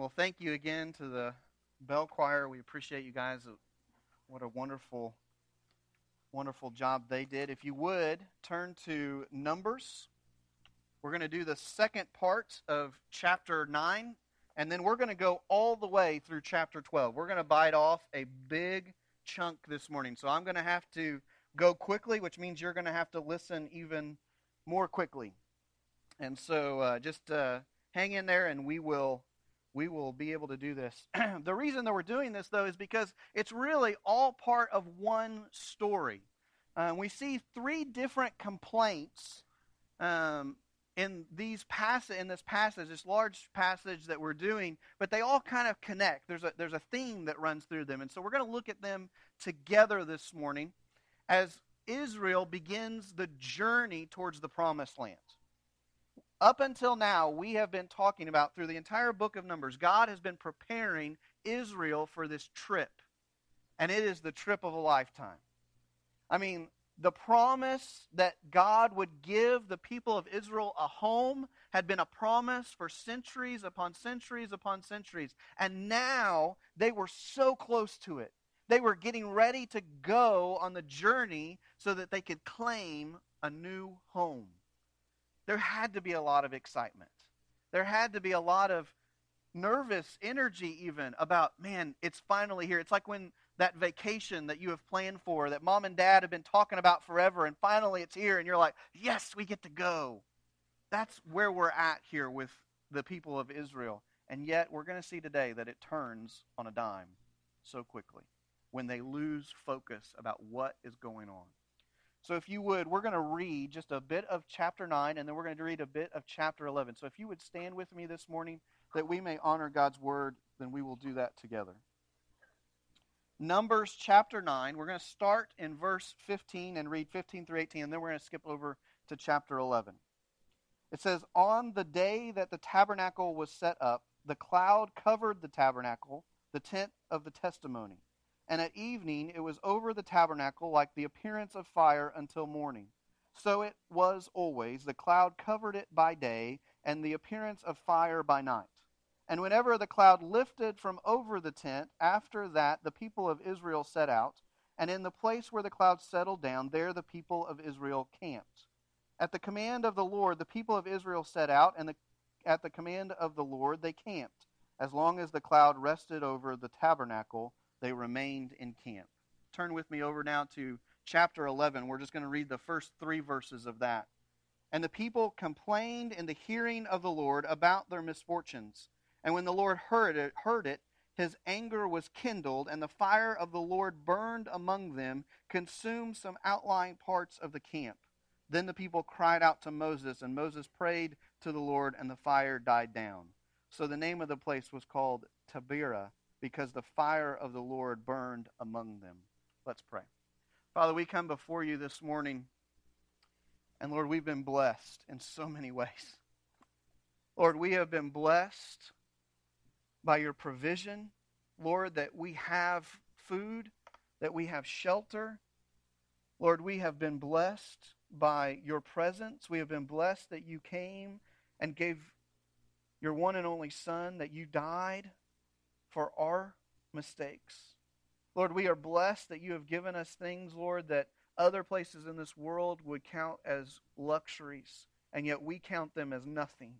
Well, thank you again to the Bell Choir. We appreciate you guys. What a wonderful, wonderful job they did. If you would, turn to Numbers. We're going to do the second part of chapter 9, and then we're going to go all the way through chapter 12. We're going to bite off a big chunk this morning. So I'm going to have to go quickly, which means you're going to have to listen even more quickly. And so uh, just uh, hang in there, and we will we will be able to do this. the reason that we're doing this, though, is because it's really all part of one story. Uh, we see three different complaints um, in these pass- in this passage, this large passage that we're doing, but they all kind of connect. There's a there's a theme that runs through them, and so we're going to look at them together this morning as Israel begins the journey towards the promised land. Up until now, we have been talking about through the entire book of Numbers, God has been preparing Israel for this trip. And it is the trip of a lifetime. I mean, the promise that God would give the people of Israel a home had been a promise for centuries upon centuries upon centuries. And now they were so close to it. They were getting ready to go on the journey so that they could claim a new home there had to be a lot of excitement. There had to be a lot of nervous energy, even about, man, it's finally here. It's like when that vacation that you have planned for, that mom and dad have been talking about forever, and finally it's here, and you're like, yes, we get to go. That's where we're at here with the people of Israel. And yet, we're going to see today that it turns on a dime so quickly when they lose focus about what is going on. So, if you would, we're going to read just a bit of chapter 9, and then we're going to read a bit of chapter 11. So, if you would stand with me this morning that we may honor God's word, then we will do that together. Numbers chapter 9. We're going to start in verse 15 and read 15 through 18, and then we're going to skip over to chapter 11. It says, On the day that the tabernacle was set up, the cloud covered the tabernacle, the tent of the testimony and at evening it was over the tabernacle like the appearance of fire until morning. So it was always. The cloud covered it by day, and the appearance of fire by night. And whenever the cloud lifted from over the tent, after that the people of Israel set out, and in the place where the cloud settled down, there the people of Israel camped. At the command of the Lord, the people of Israel set out, and the, at the command of the Lord they camped, as long as the cloud rested over the tabernacle they remained in camp. Turn with me over now to chapter 11. We're just going to read the first three verses of that. And the people complained in the hearing of the Lord about their misfortunes. And when the Lord heard it, heard it, his anger was kindled, and the fire of the Lord burned among them, consumed some outlying parts of the camp. Then the people cried out to Moses, and Moses prayed to the Lord, and the fire died down. So the name of the place was called Taberah because the fire of the Lord burned among them. Let's pray. Father, we come before you this morning, and Lord, we've been blessed in so many ways. Lord, we have been blessed by your provision, Lord, that we have food, that we have shelter. Lord, we have been blessed by your presence. We have been blessed that you came and gave your one and only Son, that you died for our mistakes. Lord, we are blessed that you have given us things, Lord, that other places in this world would count as luxuries, and yet we count them as nothing.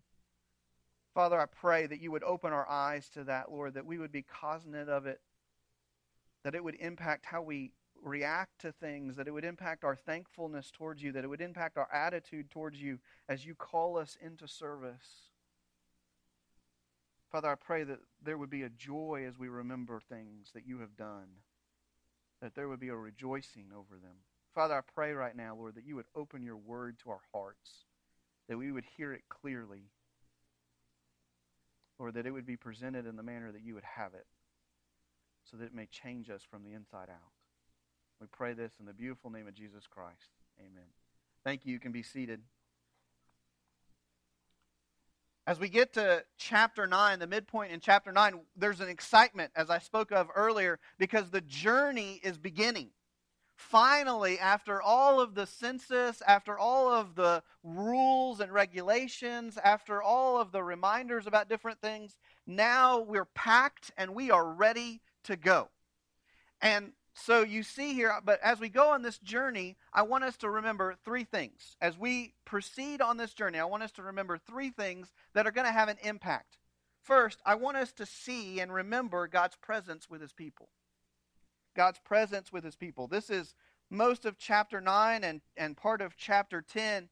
Father, I pray that you would open our eyes to that, Lord, that we would be cognizant of it, that it would impact how we react to things, that it would impact our thankfulness towards you, that it would impact our attitude towards you as you call us into service. Father, I pray that there would be a joy as we remember things that you have done, that there would be a rejoicing over them. Father, I pray right now, Lord, that you would open your word to our hearts, that we would hear it clearly, Lord, that it would be presented in the manner that you would have it, so that it may change us from the inside out. We pray this in the beautiful name of Jesus Christ. Amen. Thank you. You can be seated. As we get to chapter 9, the midpoint in chapter 9, there's an excitement, as I spoke of earlier, because the journey is beginning. finally, after all of the census, after all of the rules and regulations, after all of the reminders about different things, now we're packed and we are ready to go. And so you see here, uh, but as we go on this journey, I want us to remember three things. As we proceed on this journey, I want us to remember three things that are going to have an impact. First, I want us to see and remember God's presence with his people. God's presence with his people. This is most of chapter 9 and, and part of chapter 10.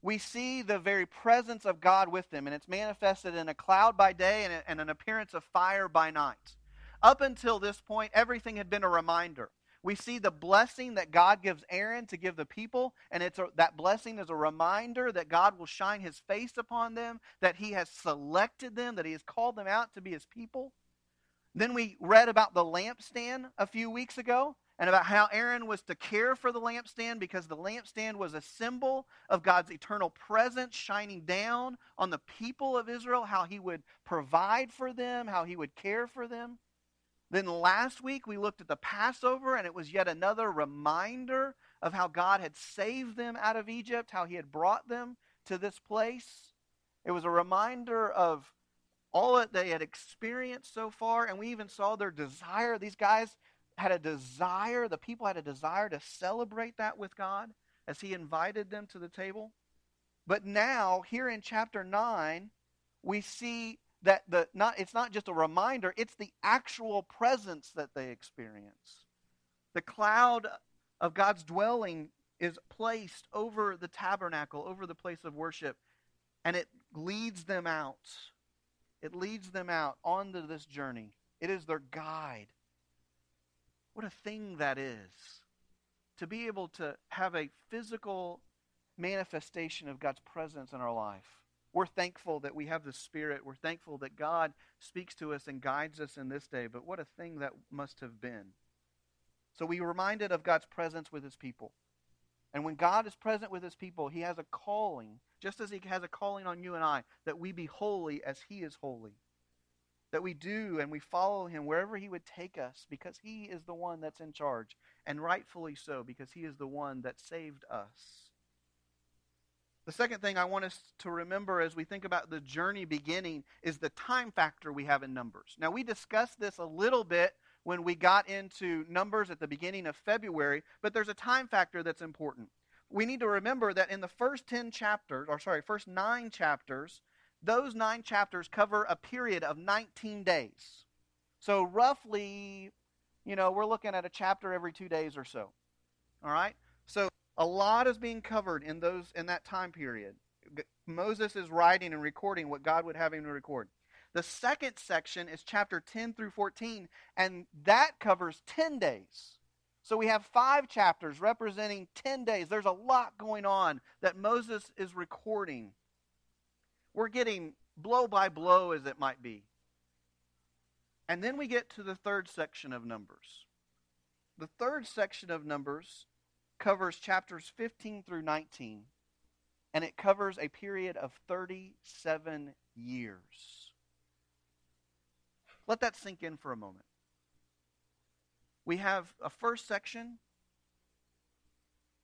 We see the very presence of God with them, and it's manifested in a cloud by day and, and an appearance of fire by night. Up until this point, everything had been a reminder. We see the blessing that God gives Aaron to give the people, and it's a, that blessing is a reminder that God will shine his face upon them, that he has selected them, that he has called them out to be his people. Then we read about the lampstand a few weeks ago and about how Aaron was to care for the lampstand because the lampstand was a symbol of God's eternal presence shining down on the people of Israel, how he would provide for them, how he would care for them. Then last week we looked at the Passover, and it was yet another reminder of how God had saved them out of Egypt, how he had brought them to this place. It was a reminder of all that they had experienced so far, and we even saw their desire. These guys had a desire, the people had a desire to celebrate that with God as he invited them to the table. But now, here in chapter 9, we see that the not it's not just a reminder, it's the actual presence that they experience. The cloud of God's dwelling is placed over the tabernacle, over the place of worship, and it leads them out. It leads them out onto this journey. It is their guide. What a thing that is. To be able to have a physical manifestation of God's presence in our life. We're thankful that we have the Spirit. We're thankful that God speaks to us and guides us in this day. But what a thing that must have been. So we reminded of God's presence with his people. And when God is present with his people, he has a calling, just as he has a calling on you and I, that we be holy as he is holy. That we do and we follow him wherever he would take us because he is the one that's in charge. And rightfully so, because he is the one that saved us. The second thing I want us to remember as we think about the journey beginning is the time factor we have in Numbers. Now, we discussed this a little bit when we got into Numbers at the beginning of February, but there's a time factor that's important. We need to remember that in the first 10 chapters, or sorry, first nine chapters, those nine chapters cover a period of 19 days. So, roughly, you know, we're looking at a chapter every two days or so. All right? A lot is being covered in those in that time period. Moses is writing and recording what God would have him to record. The second section is chapter 10 through 14, and that covers 10 days. So we have five chapters representing 10 days. There's a lot going on that Moses is recording. We're getting blow by blow, as it might be. And then we get to the third section of Numbers. The third section of Numbers covers chapters 15 through 19, and it covers a period of 37 years. Let that sink in for a moment. We have a first section,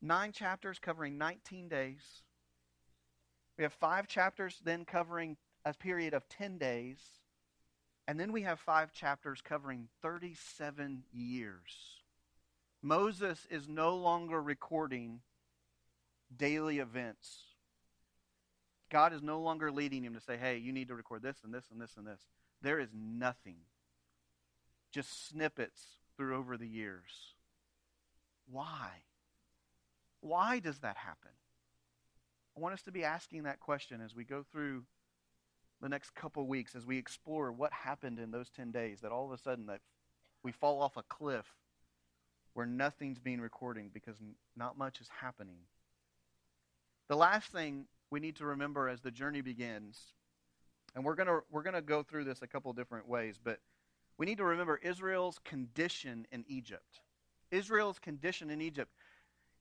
nine chapters covering 19 days. We have five chapters then covering a period of 10 days. And then we have five chapters covering 37 years. Moses is no longer recording daily events. God is no longer leading him to say, hey, you need to record this and this and this and this. There is nothing. Just snippets through over the years. Why? Why does that happen? I want us to be asking that question as we go through the next couple weeks, as we explore what happened in those 10 days, that all of a sudden that we fall off a cliff where nothing's being recorded because not much is happening. The last thing we need to remember as the journey begins, and we're going to we're going to go through this a couple different ways, but we need to remember Israel's condition in Egypt. Israel's condition in Egypt.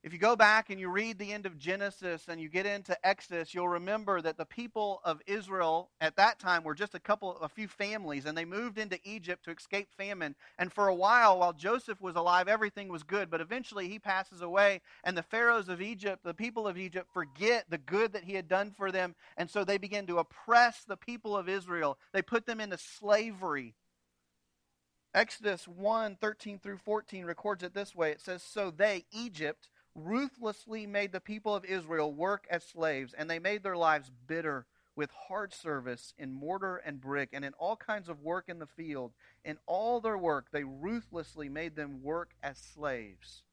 If you go back and you read the end of Genesis and you get into Exodus, you'll remember that the people of Israel at that time were just a couple, a few families, and they moved into Egypt to escape famine. And for a while, while Joseph was alive, everything was good. But eventually he passes away, and the pharaohs of Egypt, the people of Egypt, forget the good that he had done for them. And so they begin to oppress the people of Israel. They put them into slavery. Exodus 1 13 through 14 records it this way it says, So they, Egypt, ruthlessly made the people of Israel work as slaves, and they made their lives bitter with hard service in mortar and brick and in all kinds of work in the field. In all their work, they ruthlessly made them work as slaves.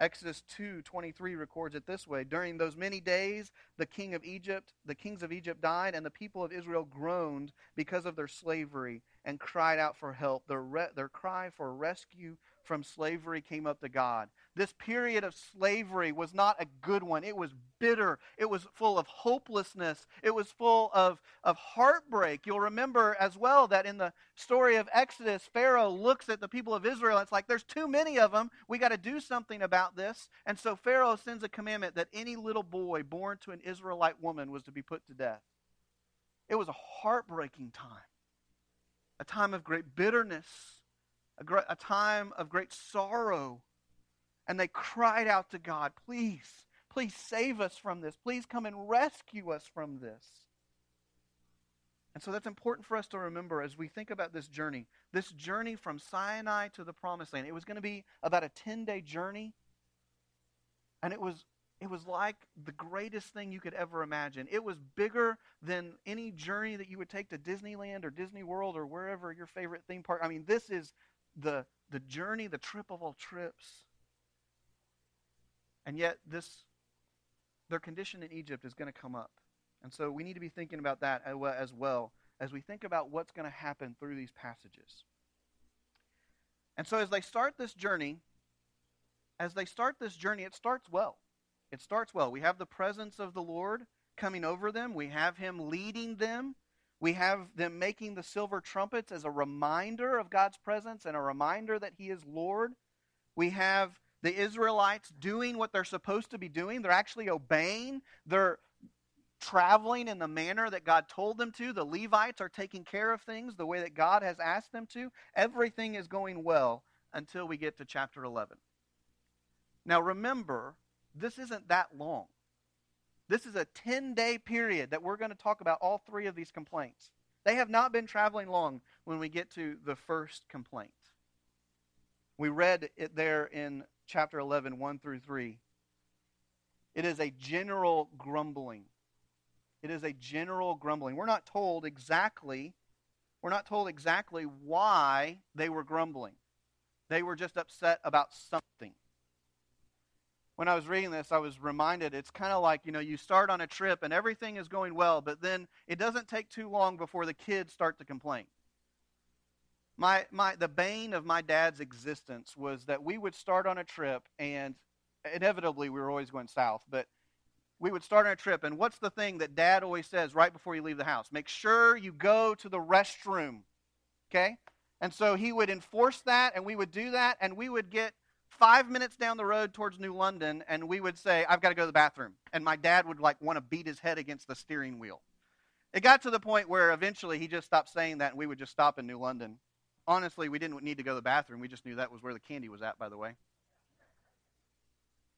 Exodus 2:23 records it this way During those many days the king of Egypt the kings of Egypt died and the people of Israel groaned because of their slavery and cried out for help their re- their cry for rescue from slavery came up to God this period of slavery was not a good one. It was bitter. It was full of hopelessness. It was full of, of heartbreak. You'll remember as well that in the story of Exodus, Pharaoh looks at the people of Israel. It's like, there's too many of them. We got to do something about this. And so Pharaoh sends a commandment that any little boy born to an Israelite woman was to be put to death. It was a heartbreaking time, a time of great bitterness, a, a time of great sorrow and they cried out to God, Please, please save us from this. Please come and rescue us from this. And so that's important for us to remember as we think about this journey. This journey from Sinai to the promised land. It was going to be about a 10 day journey. And it was, it was like the greatest thing you could ever imagine. It was bigger than any journey that you would take to Disneyland or Disney World or wherever your favorite theme park. I mean, this is the, the journey, the trip of all trips. And yet, this their condition in Egypt is going to come up. And so we need to be thinking about that as well as we think about what's going to happen through these passages. And so as they start this journey, as they start this journey, it starts well. It starts well. We have the presence of the Lord coming over them, we have Him leading them. We have them making the silver trumpets as a reminder of God's presence and a reminder that He is Lord. We have the Israelites doing what they're supposed to be doing. They're actually obeying. They're traveling in the manner that God told them to. The Levites are taking care of things the way that God has asked them to. Everything is going well until we get to chapter 11. Now remember, this isn't that long. This is a 10 day period that we're going to talk about all three of these complaints. They have not been traveling long when we get to the first complaint. We read it there in chapter 11, 1 through 3. It is a general grumbling. It is a general grumbling. We're not told exactly, we're not told exactly why they were grumbling. They were just upset about something. When I was reading this, I was reminded it's kind of like, you know, you start on a trip and everything is going well, but then it doesn't take too long before the kids start to complain. My, my, the bane of my dad's existence was that we would start on a trip, and inevitably we were always going south, but we would start on a trip, and what's the thing that dad always says right before you leave the house? Make sure you go to the restroom. Okay? And so he would enforce that, and we would do that, and we would get five minutes down the road towards New London, and we would say, I've got to go to the bathroom. And my dad would like want to beat his head against the steering wheel. It got to the point where eventually he just stopped saying that, and we would just stop in New London honestly, we didn't need to go to the bathroom. We just knew that was where the candy was at, by the way.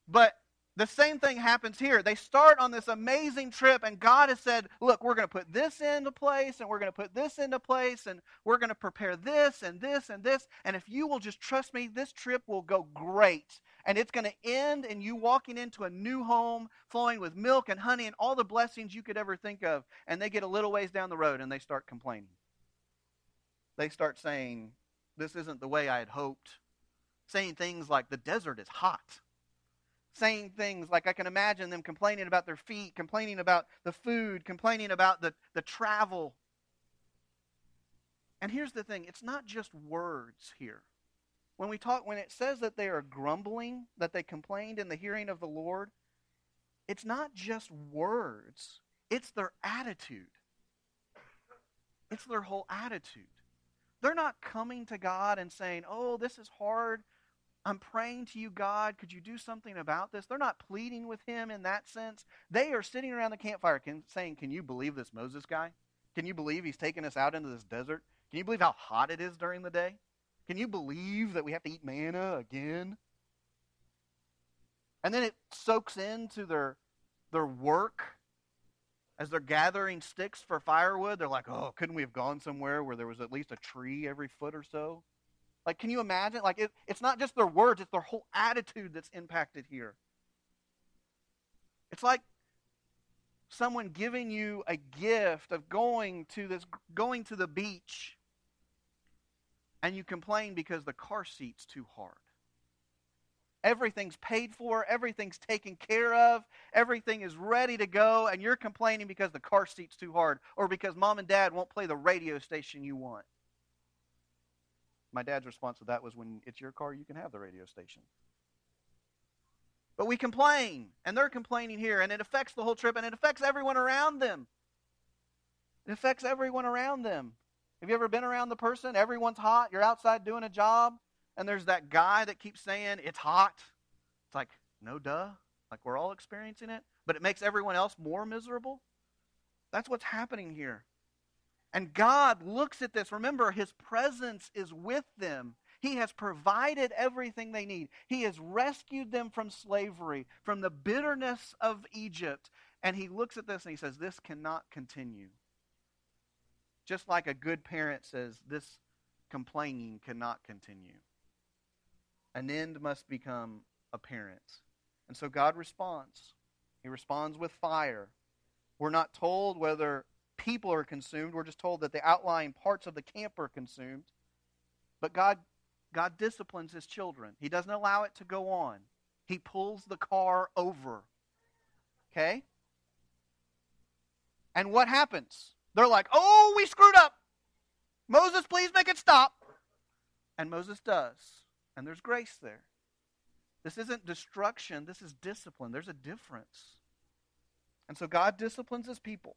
But the same thing happens here. They start on this amazing trip, and God has said, Look, we're going to put this into place, and we're going to put this into place, and we're going to prepare this and this and this. And if you will just trust me, this trip will go great. And it's going to end in you walking into a new home flowing with milk and honey and all the blessings you could ever think of. And they get a little ways down the road and they start complaining they start saying, This isn't the way I had hoped. Saying things like, The desert is hot. Saying things like, I can imagine them complaining about their feet, complaining about the food, complaining about the, the travel. And here's the thing it's not just words here. When we talk, when it says that they are grumbling, that they complained in the hearing of the Lord, it's not just words, it's their attitude. It's their whole attitude. They're not coming to God and saying, Oh, this is hard. I'm praying to you, God. Could you do something about this? They're not pleading with him in that sense. They are sitting around the campfire can, saying, Can you believe this Moses guy? Can you believe he's taking us out into this desert? Can you believe how hot it is during the day? Can you believe that we have to eat manna again? And then it soaks into their, their work as they're gathering sticks for firewood. They're like, oh, couldn't we have gone somewhere where there was at least a tree every foot or so? Like, can you imagine? Like, it, it's not just their words, it's their whole attitude that's impacted here. It's like someone giving you a gift of going to this going to the beach and you complain because the car seat's too hard. Everything's paid for, everything's taken care of, everything is ready to go, and you're complaining because the car seat's too hard or because mom and dad won't play the radio station you want. My dad's response to that was when it's your car, you can have the radio station. But we complain, and they're complaining here, and it affects the whole trip, and it affects everyone around them. It affects everyone around them. Have you ever been around the person? Everyone's hot. You're outside doing a job, and there's that guy that keeps saying, It's hot. It's like, no duh. Like we're all experiencing it, but it makes everyone else more miserable. That's what's happening here. And God looks at this. Remember, His presence is with them. He has provided everything they need. He has rescued them from slavery, from the bitterness of Egypt. And He looks at this and He says, This cannot continue. Just like a good parent says, this complaining cannot continue. An end must become apparent. And so God responds. He responds with fire. We're not told whether people are consumed. We're just told that the outlying parts of the camp are consumed. But God, God disciplines his children. He doesn't allow it to go on. He pulls the car over. Okay? And what happens? They're like, oh, we screwed up. Moses, please make it stop. And Moses does. And there's grace there. This isn't destruction, this is discipline. There's a difference. And so God disciplines his people.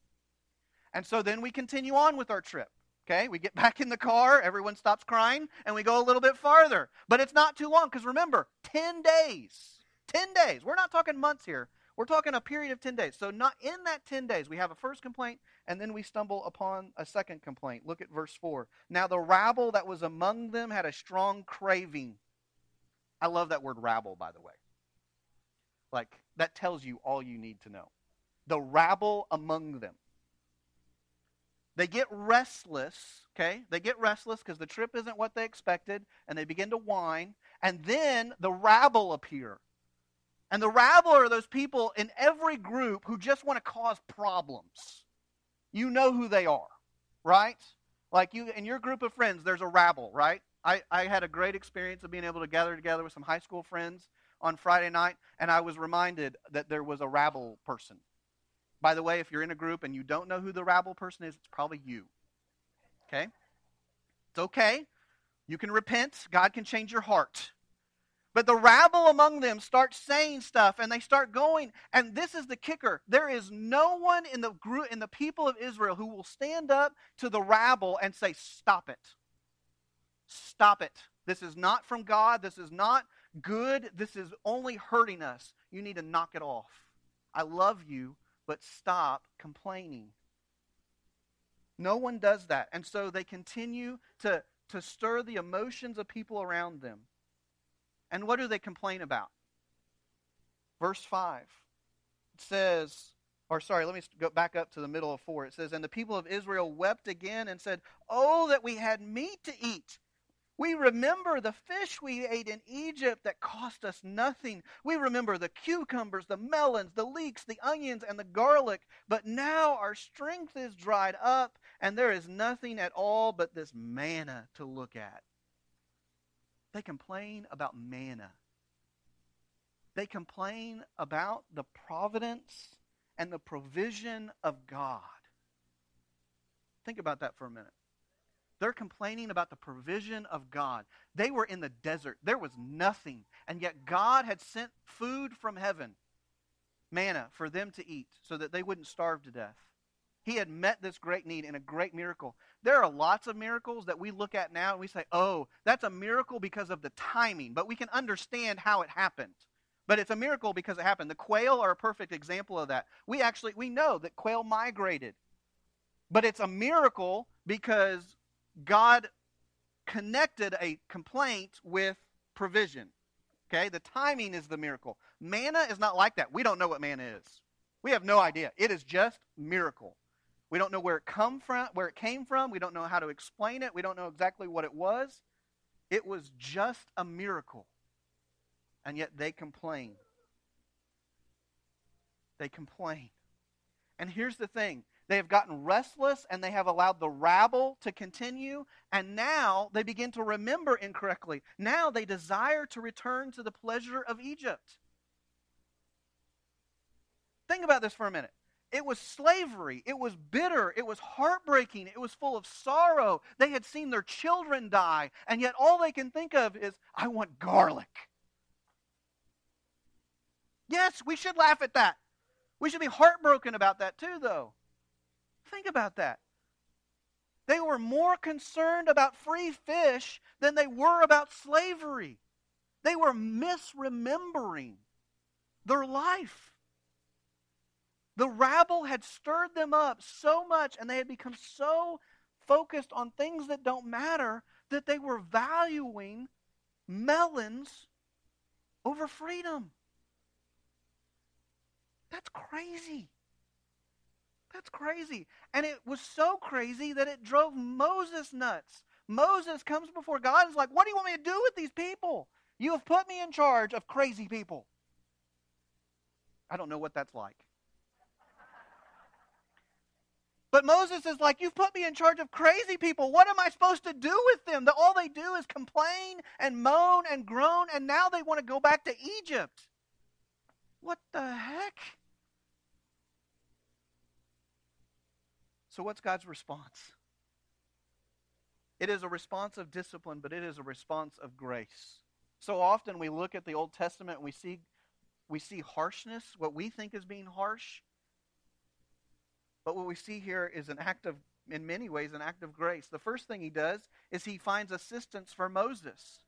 And so then we continue on with our trip. Okay, we get back in the car, everyone stops crying, and we go a little bit farther. But it's not too long because remember, 10 days. 10 days. We're not talking months here. We're talking a period of 10 days. So, not in that 10 days, we have a first complaint, and then we stumble upon a second complaint. Look at verse 4. Now, the rabble that was among them had a strong craving. I love that word rabble, by the way. Like, that tells you all you need to know. The rabble among them. They get restless, okay? They get restless because the trip isn't what they expected, and they begin to whine. And then the rabble appear. And the rabble are those people in every group who just want to cause problems. You know who they are, right? Like you in your group of friends, there's a rabble, right? I, I had a great experience of being able to gather together with some high school friends on Friday night, and I was reminded that there was a rabble person. By the way, if you're in a group and you don't know who the rabble person is, it's probably you. Okay? It's okay. You can repent. God can change your heart. But the rabble among them start saying stuff and they start going. And this is the kicker. There is no one in the group in the people of Israel who will stand up to the rabble and say, Stop it. Stop it. This is not from God. This is not good. This is only hurting us. You need to knock it off. I love you, but stop complaining. No one does that. And so they continue to, to stir the emotions of people around them. And what do they complain about? Verse 5. It says, or sorry, let me go back up to the middle of 4. It says, And the people of Israel wept again and said, Oh, that we had meat to eat. We remember the fish we ate in Egypt that cost us nothing. We remember the cucumbers, the melons, the leeks, the onions, and the garlic. But now our strength is dried up, and there is nothing at all but this manna to look at. They complain about manna. They complain about the providence and the provision of God. Think about that for a minute. They're complaining about the provision of God. They were in the desert, there was nothing. And yet God had sent food from heaven, manna, for them to eat so that they wouldn't starve to death. He had met this great need in a great miracle. There are lots of miracles that we look at now and we say, oh, that's a miracle because of the timing, but we can understand how it happened. But it's a miracle because it happened. The quail are a perfect example of that. We actually we know that quail migrated. But it's a miracle because God connected a complaint with provision. Okay? The timing is the miracle. Manna is not like that. We don't know what manna is. We have no idea. It is just miracle. We don't know where it come from, where it came from. We don't know how to explain it. We don't know exactly what it was. It was just a miracle. And yet they complain. They complain. And here's the thing. They have gotten restless and they have allowed the rabble to continue. And now they begin to remember incorrectly. Now they desire to return to the pleasure of Egypt. Think about this for a minute. It was slavery. It was bitter. It was heartbreaking. It was full of sorrow. They had seen their children die, and yet all they can think of is, I want garlic. Yes, we should laugh at that. We should be heartbroken about that too, though. Think about that. They were more concerned about free fish than they were about slavery. They were misremembering their life. The rabble had stirred them up so much and they had become so focused on things that don't matter that they were valuing melons over freedom. That's crazy. That's crazy. And it was so crazy that it drove Moses nuts. Moses comes before God and is like, What do you want me to do with these people? You have put me in charge of crazy people. I don't know what that's like. But Moses is like, You've put me in charge of crazy people. What am I supposed to do with them? That all they do is complain and moan and groan, and now they want to go back to Egypt. What the heck? So, what's God's response? It is a response of discipline, but it is a response of grace. So often we look at the Old Testament and we see, we see harshness, what we think is being harsh, but what we see here is an act of, in many ways, an act of grace. The first thing he does is he finds assistance for Moses.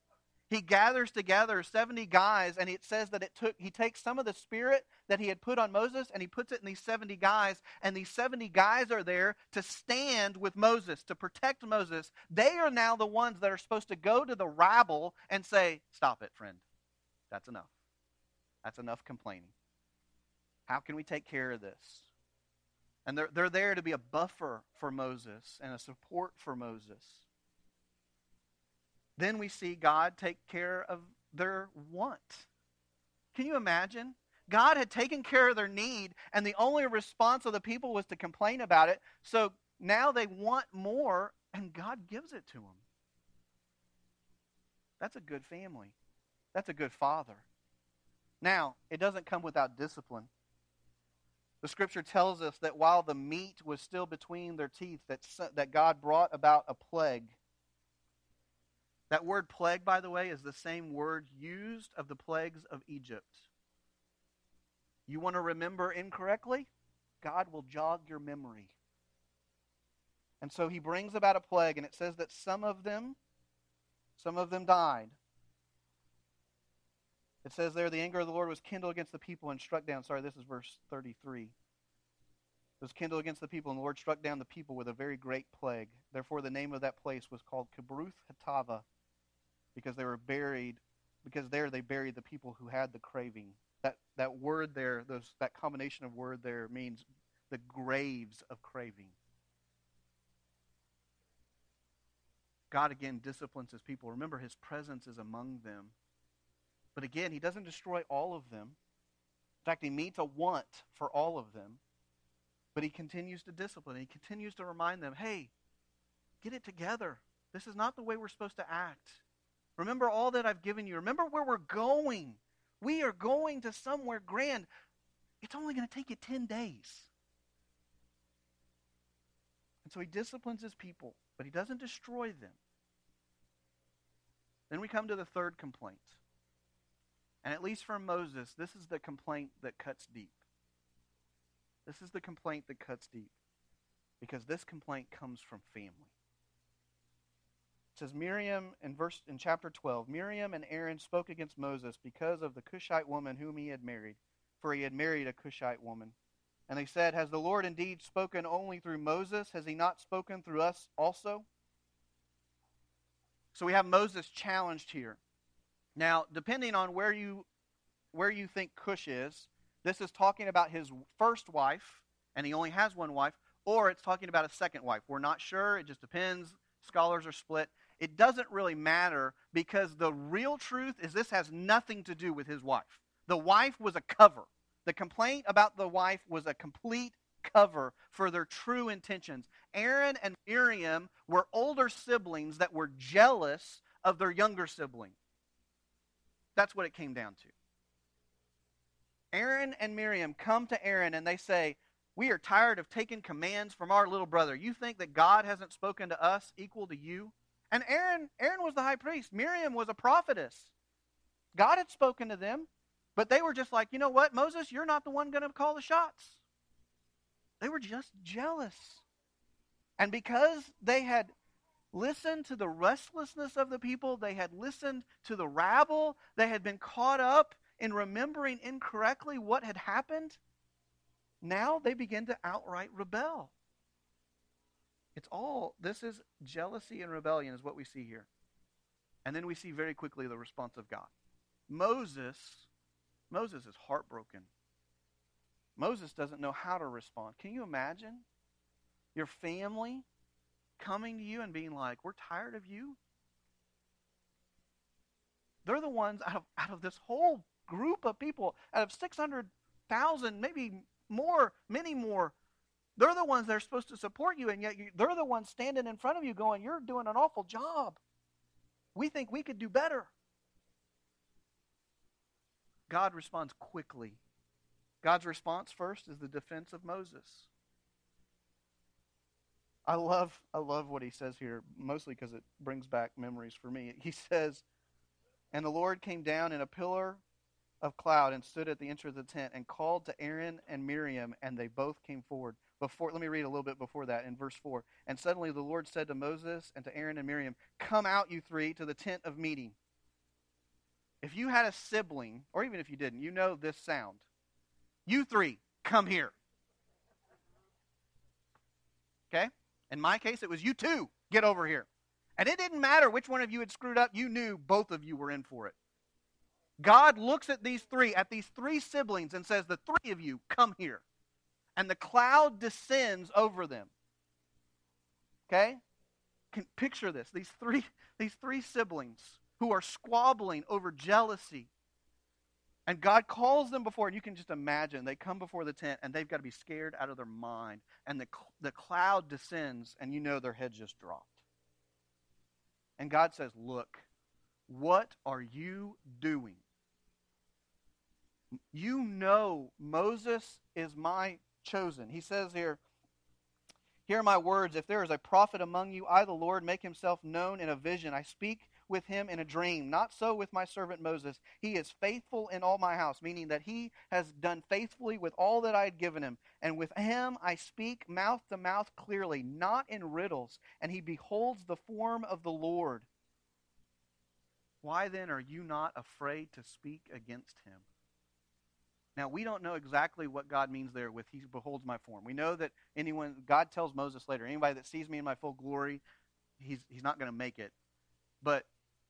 He gathers together 70 guys, and it says that it took, he takes some of the spirit that he had put on Moses and he puts it in these 70 guys, and these 70 guys are there to stand with Moses, to protect Moses. They are now the ones that are supposed to go to the rabble and say, Stop it, friend. That's enough. That's enough complaining. How can we take care of this? And they're, they're there to be a buffer for Moses and a support for Moses. Then we see God take care of their want. Can you imagine? God had taken care of their need, and the only response of the people was to complain about it. So now they want more, and God gives it to them. That's a good family. That's a good father. Now, it doesn't come without discipline. The scripture tells us that while the meat was still between their teeth, that, that God brought about a plague. That word plague, by the way, is the same word used of the plagues of Egypt. You want to remember incorrectly? God will jog your memory. And so he brings about a plague, and it says that some of them, some of them died. It says there, the anger of the Lord was kindled against the people and struck down. Sorry, this is verse 33. It was kindled against the people, and the Lord struck down the people with a very great plague. Therefore, the name of that place was called Kibroth Hattaavah, because they were buried, because there they buried the people who had the craving. That, that word there, those, that combination of word there means the graves of craving. God again disciplines his people. Remember, his presence is among them. But again, he doesn't destroy all of them. In fact, he meets a want for all of them. But he continues to discipline. He continues to remind them hey, get it together. This is not the way we're supposed to act. Remember all that I've given you. Remember where we're going. We are going to somewhere grand. It's only going to take you 10 days. And so he disciplines his people, but he doesn't destroy them. Then we come to the third complaint. And at least for Moses, this is the complaint that cuts deep. This is the complaint that cuts deep. because this complaint comes from family. Says Miriam in verse in chapter 12, Miriam and Aaron spoke against Moses because of the Cushite woman whom he had married, for he had married a Cushite woman. And they said, Has the Lord indeed spoken only through Moses? Has he not spoken through us also? So we have Moses challenged here. Now, depending on where you where you think Cush is, this is talking about his first wife, and he only has one wife, or it's talking about a second wife. We're not sure. It just depends. Scholars are split. It doesn't really matter because the real truth is this has nothing to do with his wife. The wife was a cover. The complaint about the wife was a complete cover for their true intentions. Aaron and Miriam were older siblings that were jealous of their younger sibling. That's what it came down to. Aaron and Miriam come to Aaron and they say, We are tired of taking commands from our little brother. You think that God hasn't spoken to us equal to you? And Aaron, Aaron was the high priest. Miriam was a prophetess. God had spoken to them, but they were just like, you know what, Moses, you're not the one going to call the shots. They were just jealous. And because they had listened to the restlessness of the people, they had listened to the rabble, they had been caught up in remembering incorrectly what had happened, now they begin to outright rebel. It's all, this is jealousy and rebellion, is what we see here. And then we see very quickly the response of God. Moses, Moses is heartbroken. Moses doesn't know how to respond. Can you imagine your family coming to you and being like, We're tired of you? They're the ones out of, out of this whole group of people, out of 600,000, maybe more, many more, they're the ones that are supposed to support you, and yet you, they're the ones standing in front of you going, You're doing an awful job. We think we could do better. God responds quickly. God's response first is the defense of Moses. I love I love what he says here, mostly because it brings back memories for me. He says, And the Lord came down in a pillar of cloud and stood at the entrance of the tent and called to Aaron and Miriam, and they both came forward. Before, let me read a little bit before that in verse 4. And suddenly the Lord said to Moses and to Aaron and Miriam, Come out, you three, to the tent of meeting. If you had a sibling, or even if you didn't, you know this sound. You three, come here. Okay? In my case, it was you two, get over here. And it didn't matter which one of you had screwed up, you knew both of you were in for it. God looks at these three, at these three siblings, and says, The three of you, come here and the cloud descends over them. Okay? Can picture this. These three, these three siblings who are squabbling over jealousy. And God calls them before, and you can just imagine they come before the tent and they've got to be scared out of their mind. And the, the cloud descends, and you know their head just dropped. And God says, Look, what are you doing? You know Moses is my chosen. He says here, Hear my words. If there is a prophet among you, I, the Lord, make himself known in a vision. I speak with him in a dream. Not so with my servant Moses. He is faithful in all my house, meaning that he has done faithfully with all that I had given him. And with him I speak mouth to mouth clearly, not in riddles. And he beholds the form of the Lord. Why then are you not afraid to speak against him? Now, we don't know exactly what God means there with He beholds my form. We know that anyone, God tells Moses later, anybody that sees me in my full glory, he's, he's not going to make it. But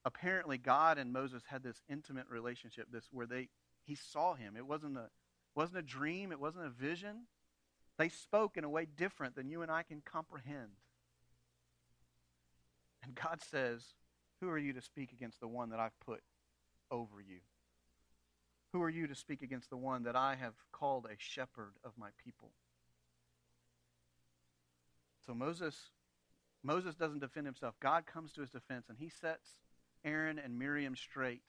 apparently, God and Moses had this intimate relationship, this where they he saw him. It wasn't a wasn't a dream, it wasn't a vision. They spoke in a way different than you and I can comprehend. And God says, Who are you to speak against the one that I've put over you? Who are you to speak against the one that I have called a shepherd of my people? So Moses Moses doesn't defend himself. God comes to his defense and he sets Aaron and Miriam straight.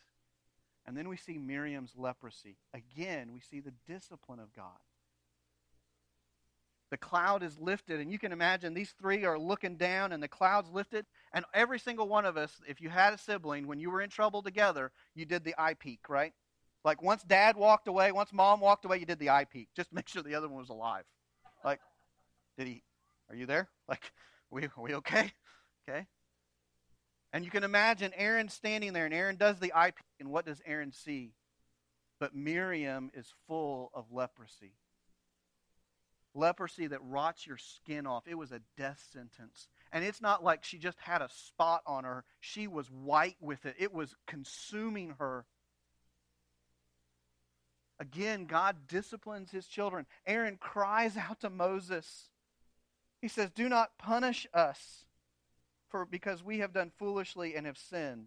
And then we see Miriam's leprosy. Again, we see the discipline of God. The cloud is lifted, and you can imagine these three are looking down, and the cloud's lifted. And every single one of us, if you had a sibling, when you were in trouble together, you did the eye peek, right? Like once dad walked away, once mom walked away, you did the eye peek. Just to make sure the other one was alive. Like, did he Are you there? Like, we, are we okay? Okay. And you can imagine Aaron standing there, and Aaron does the eye peek, and what does Aaron see? But Miriam is full of leprosy. Leprosy that rots your skin off. It was a death sentence. And it's not like she just had a spot on her, she was white with it, it was consuming her. Again, God disciplines his children. Aaron cries out to Moses. He says, Do not punish us for because we have done foolishly and have sinned.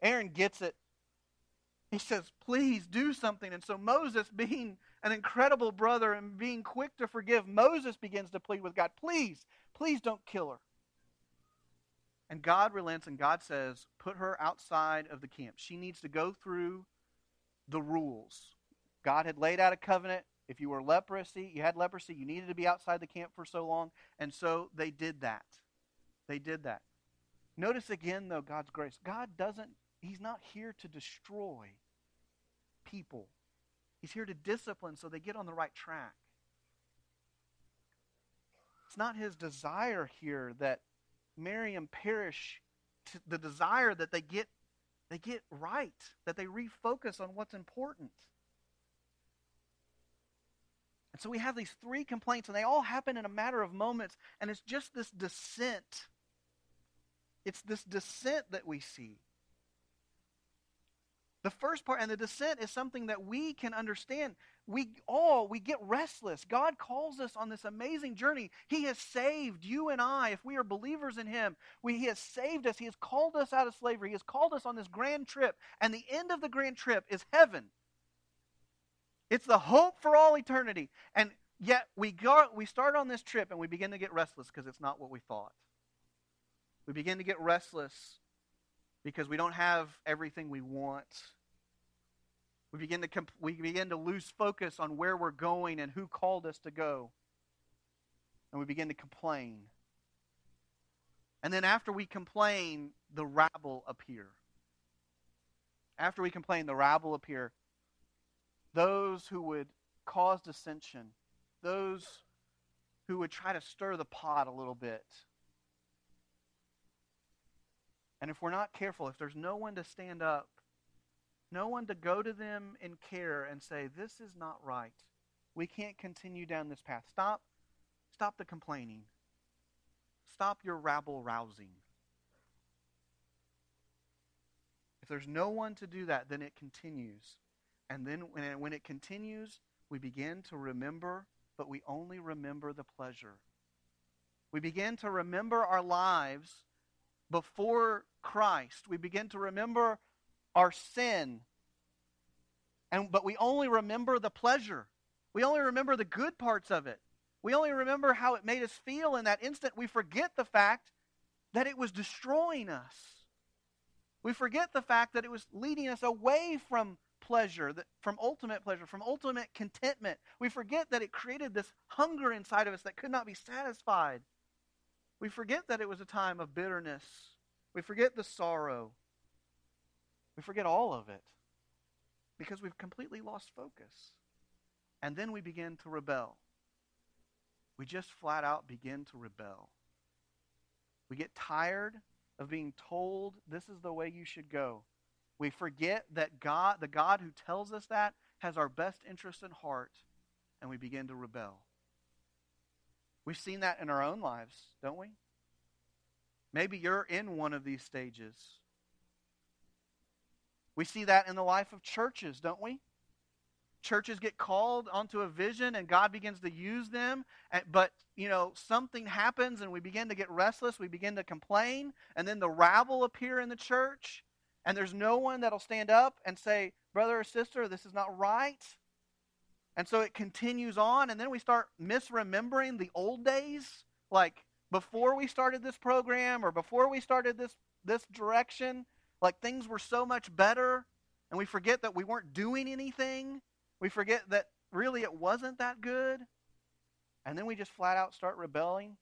Aaron gets it. He says, Please do something. And so Moses, being an incredible brother and being quick to forgive, Moses begins to plead with God, Please, please don't kill her. And God relents and God says, Put her outside of the camp. She needs to go through the rules. God had laid out a covenant. If you were leprosy, you had leprosy, you needed to be outside the camp for so long. And so they did that. They did that. Notice again, though, God's grace. God doesn't, He's not here to destroy people, He's here to discipline so they get on the right track. It's not His desire here that Miriam perish, the desire that they get they get right, that they refocus on what's important. And so we have these three complaints, and they all happen in a matter of moments, and it's just this descent it's this descent that we see. The first part, and the descent is something that we can understand. We all, we get restless. God calls us on this amazing journey. He has saved you and I, if we are believers in Him. We, he has saved us. He has called us out of slavery. He has called us on this grand trip. And the end of the grand trip is heaven. It's the hope for all eternity. And yet we, go, we start on this trip and we begin to get restless because it's not what we thought. We begin to get restless because we don't have everything we want. We begin to comp- we begin to lose focus on where we're going and who called us to go. And we begin to complain. And then after we complain, the rabble appear. After we complain, the rabble appear. Those who would cause dissension, those who would try to stir the pot a little bit, and if we're not careful, if there's no one to stand up, no one to go to them in care and say, This is not right. We can't continue down this path. Stop. Stop the complaining. Stop your rabble rousing. If there's no one to do that, then it continues. And then when it continues, we begin to remember, but we only remember the pleasure. We begin to remember our lives before Christ. We begin to remember our sin. And but we only remember the pleasure. We only remember the good parts of it. We only remember how it made us feel in that instant. We forget the fact that it was destroying us. We forget the fact that it was leading us away from pleasure, from ultimate pleasure, from ultimate contentment. We forget that it created this hunger inside of us that could not be satisfied. We forget that it was a time of bitterness. We forget the sorrow. We forget all of it because we've completely lost focus. And then we begin to rebel. We just flat out begin to rebel. We get tired of being told this is the way you should go. We forget that God, the God who tells us that, has our best interest in heart, and we begin to rebel. We've seen that in our own lives, don't we? Maybe you're in one of these stages. We see that in the life of churches, don't we? Churches get called onto a vision and God begins to use them, but you know, something happens and we begin to get restless, we begin to complain, and then the rabble appear in the church, and there's no one that'll stand up and say, "Brother or sister, this is not right." And so it continues on, and then we start misremembering the old days. Like before we started this program or before we started this, this direction, like things were so much better, and we forget that we weren't doing anything. We forget that really it wasn't that good. And then we just flat out start rebelling.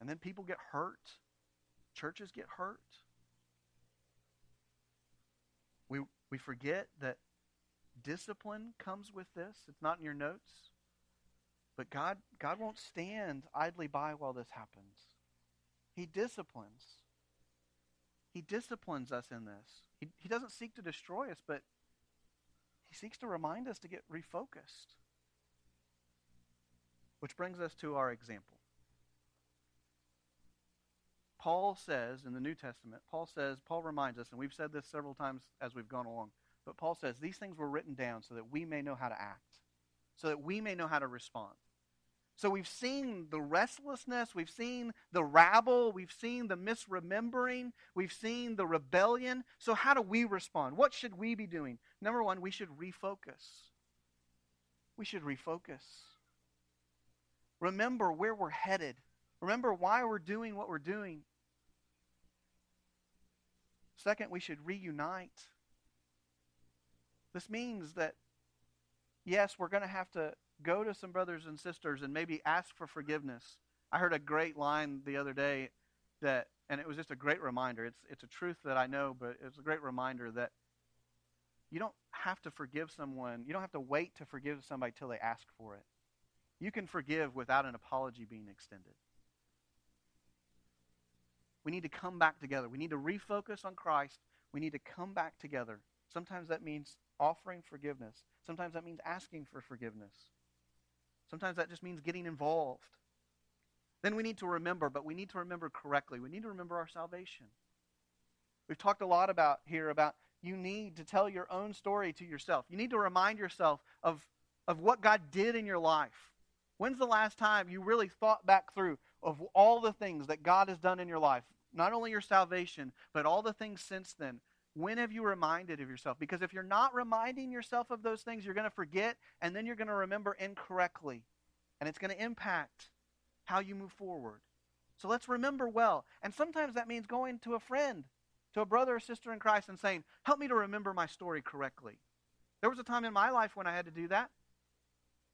And then people get hurt. Churches get hurt. We, we forget that Discipline comes with this. It's not in your notes. But God, God won't stand idly by while this happens. He disciplines. He disciplines us in this. He, he doesn't seek to destroy us, but he seeks to remind us to get refocused. Which brings us to our example. Paul says in the New Testament, Paul says, Paul reminds us, and we've said this several times as we've gone along, but Paul says these things were written down so that we may know how to act, so that we may know how to respond. So we've seen the restlessness, we've seen the rabble, we've seen the misremembering, we've seen the rebellion. So how do we respond? What should we be doing? Number one, we should refocus. We should refocus. Remember where we're headed. Remember why we're doing what we're doing. Second, we should reunite. This means that, yes, we're going to have to go to some brothers and sisters and maybe ask for forgiveness. I heard a great line the other day that, and it was just a great reminder. It's, it's a truth that I know, but it's a great reminder that you don't have to forgive someone. You don't have to wait to forgive somebody till they ask for it. You can forgive without an apology being extended. We need to come back together. We need to refocus on Christ. We need to come back together. Sometimes that means offering forgiveness. Sometimes that means asking for forgiveness. Sometimes that just means getting involved. Then we need to remember, but we need to remember correctly. We need to remember our salvation. We've talked a lot about here about you need to tell your own story to yourself. You need to remind yourself of, of what God did in your life. When's the last time you really thought back through of all the things that God has done in your life? Not only your salvation, but all the things since then. When have you reminded of yourself? Because if you're not reminding yourself of those things, you're going to forget, and then you're going to remember incorrectly. And it's going to impact how you move forward. So let's remember well. And sometimes that means going to a friend, to a brother or sister in Christ, and saying, Help me to remember my story correctly. There was a time in my life when I had to do that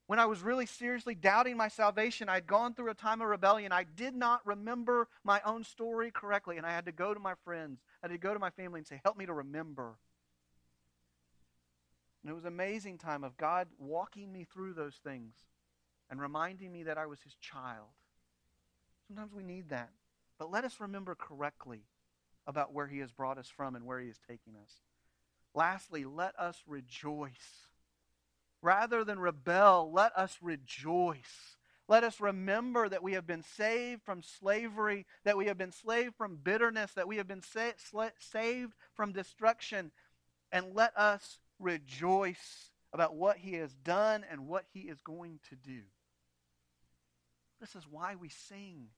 when I was really seriously doubting my salvation, I had gone through a time of rebellion. I did not remember my own story correctly, and I had to go to my friends, I had to go to my family and say, Help me to remember. And it was an amazing time of God walking me through those things and reminding me that I was his child. Sometimes we need that. But let us remember correctly about where he has brought us from and where he is taking us. Lastly, let us rejoice Rather than rebel, let us rejoice. Let us remember that we have been saved from slavery, that we have been saved from bitterness, that we have been sa- saved from destruction. And let us rejoice about what he has done and what he is going to do. This is why we sing.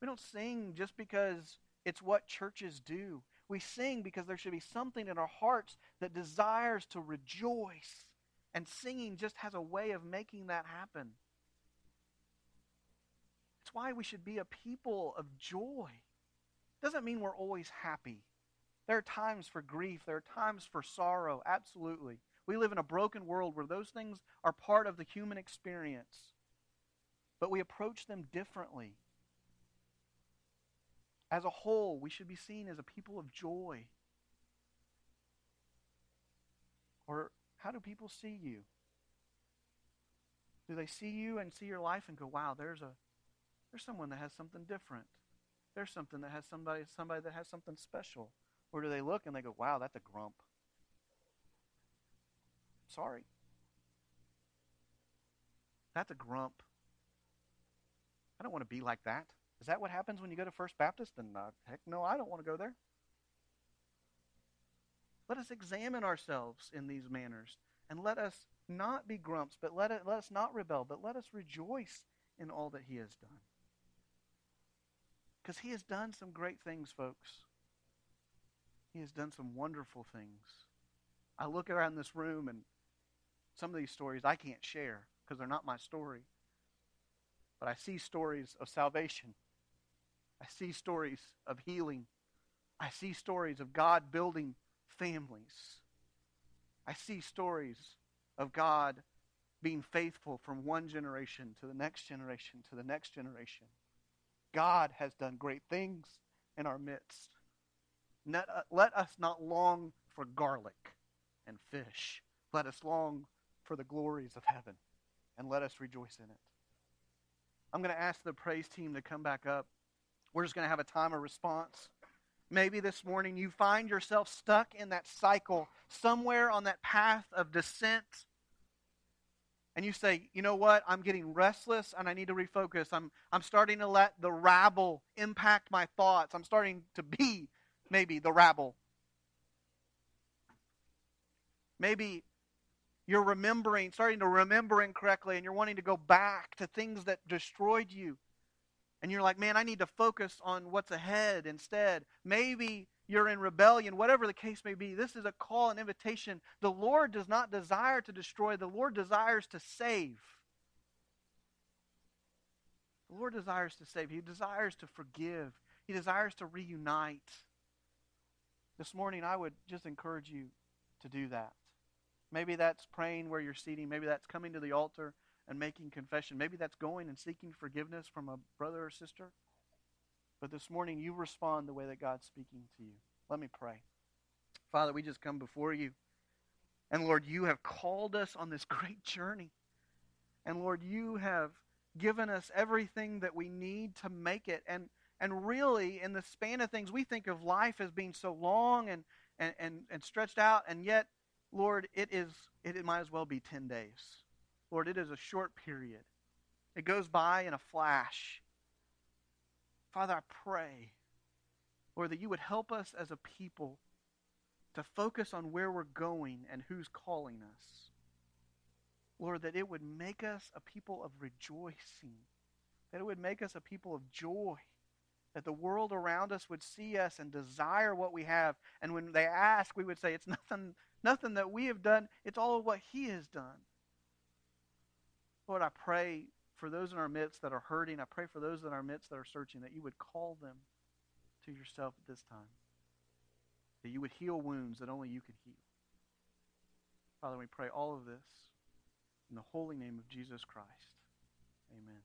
We don't sing just because it's what churches do. We sing because there should be something in our hearts that desires to rejoice. And singing just has a way of making that happen. It's why we should be a people of joy. Doesn't mean we're always happy. There are times for grief, there are times for sorrow, absolutely. We live in a broken world where those things are part of the human experience. But we approach them differently. As a whole, we should be seen as a people of joy. Or how do people see you? Do they see you and see your life and go, wow, there's a there's someone that has something different. There's something that has somebody somebody that has something special. Or do they look and they go, wow, that's a grump. Sorry. That's a grump. I don't want to be like that. Is that what happens when you go to First Baptist? And uh, heck no, I don't want to go there. Let us examine ourselves in these manners and let us not be grumps, but let, it, let us not rebel, but let us rejoice in all that He has done. Because He has done some great things, folks. He has done some wonderful things. I look around this room and some of these stories I can't share because they're not my story. But I see stories of salvation. I see stories of healing. I see stories of God building families. I see stories of God being faithful from one generation to the next generation to the next generation. God has done great things in our midst. Let, uh, let us not long for garlic and fish. Let us long for the glories of heaven. and let us rejoice in it. I'm going to ask the praise team to come back up. We're just going to have a time of response. Maybe this morning you find yourself stuck in that cycle, somewhere on that path of descent. And you say, you know what? I'm getting restless and I need to refocus. I'm, I'm starting to let the rabble impact my thoughts. I'm starting to be maybe the rabble. Maybe you're remembering, starting to remember incorrectly, and you're wanting to go back to things that destroyed you. And you're like, man, I need to focus on what's ahead instead. Maybe you're in rebellion, whatever the case may be. This is a call, an invitation. The Lord does not desire to destroy, the Lord desires to save. The Lord desires to save. He desires to forgive. He desires to reunite. This morning, I would just encourage you to do that. Maybe that's praying where you're seating. Maybe that's coming to the altar and making confession. Maybe that's going and seeking forgiveness from a brother or sister. But this morning, you respond the way that God's speaking to you. Let me pray. Father, we just come before you. And Lord, you have called us on this great journey. And Lord, you have given us everything that we need to make it. And, and really, in the span of things, we think of life as being so long and, and, and, and stretched out, and yet Lord, it is it might as well be 10 days. Lord, it is a short period. It goes by in a flash. Father, I pray, Lord, that you would help us as a people to focus on where we're going and who's calling us. Lord, that it would make us a people of rejoicing, that it would make us a people of joy, that the world around us would see us and desire what we have. And when they ask, we would say, It's nothing nothing that we have done. It's all what He has done. Lord, I pray for those in our midst that are hurting. I pray for those in our midst that are searching that you would call them to yourself at this time. That you would heal wounds that only you could heal. Father, we pray all of this in the holy name of Jesus Christ. Amen.